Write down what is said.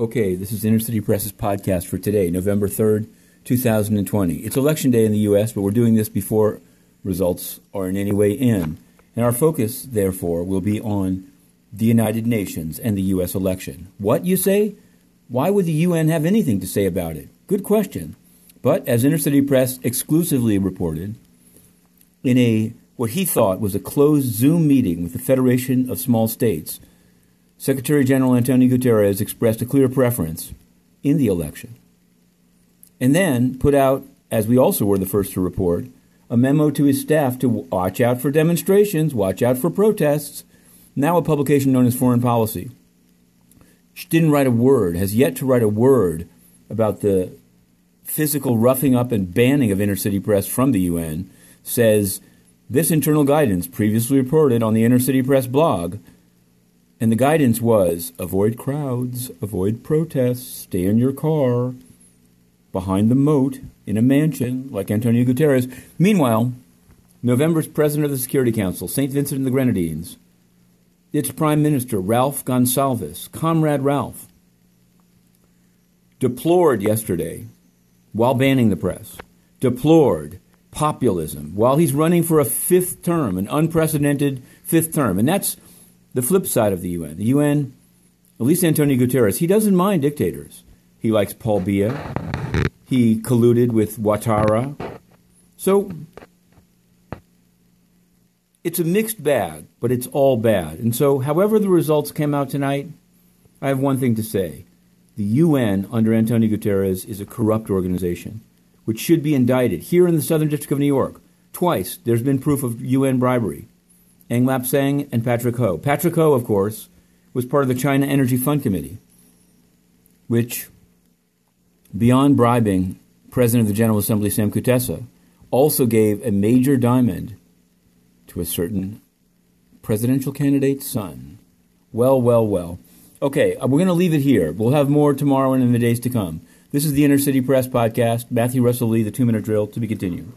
Okay, this is Inner City Press's podcast for today, November 3rd, 2020. It's election day in the U.S., but we're doing this before results are in any way in. And our focus, therefore, will be on the United Nations and the U.S. election. What, you say? Why would the UN have anything to say about it? Good question. But as Inner City Press exclusively reported, in a what he thought was a closed Zoom meeting with the Federation of Small States, Secretary General Antonio Guterres expressed a clear preference in the election. And then put out, as we also were the first to report, a memo to his staff to watch out for demonstrations, watch out for protests, now a publication known as Foreign Policy. She didn't write a word, has yet to write a word about the physical roughing up and banning of inner city press from the UN, says this internal guidance previously reported on the Inner City Press blog and the guidance was avoid crowds, avoid protests, stay in your car, behind the moat, in a mansion, like Antonio Guterres. Meanwhile, November's president of the Security Council, St. Vincent and the Grenadines, its prime minister, Ralph Gonsalves, Comrade Ralph, deplored yesterday, while banning the press, deplored populism while he's running for a fifth term, an unprecedented fifth term. And that's the flip side of the UN. The UN, at least Antonio Guterres, he doesn't mind dictators. He likes Paul Biya. He colluded with Ouattara. So it's a mixed bag, but it's all bad. And so, however the results came out tonight, I have one thing to say. The UN under Antonio Guterres is a corrupt organization, which should be indicted here in the Southern District of New York. Twice there's been proof of UN bribery. Eng Seng and Patrick Ho. Patrick Ho, of course, was part of the China Energy Fund Committee, which, beyond bribing President of the General Assembly Sam Kutesa, also gave a major diamond to a certain presidential candidate's son. Well, well, well. Okay, uh, we're going to leave it here. We'll have more tomorrow and in the days to come. This is the Inner City Press Podcast. Matthew Russell Lee, the two minute drill, to be continued.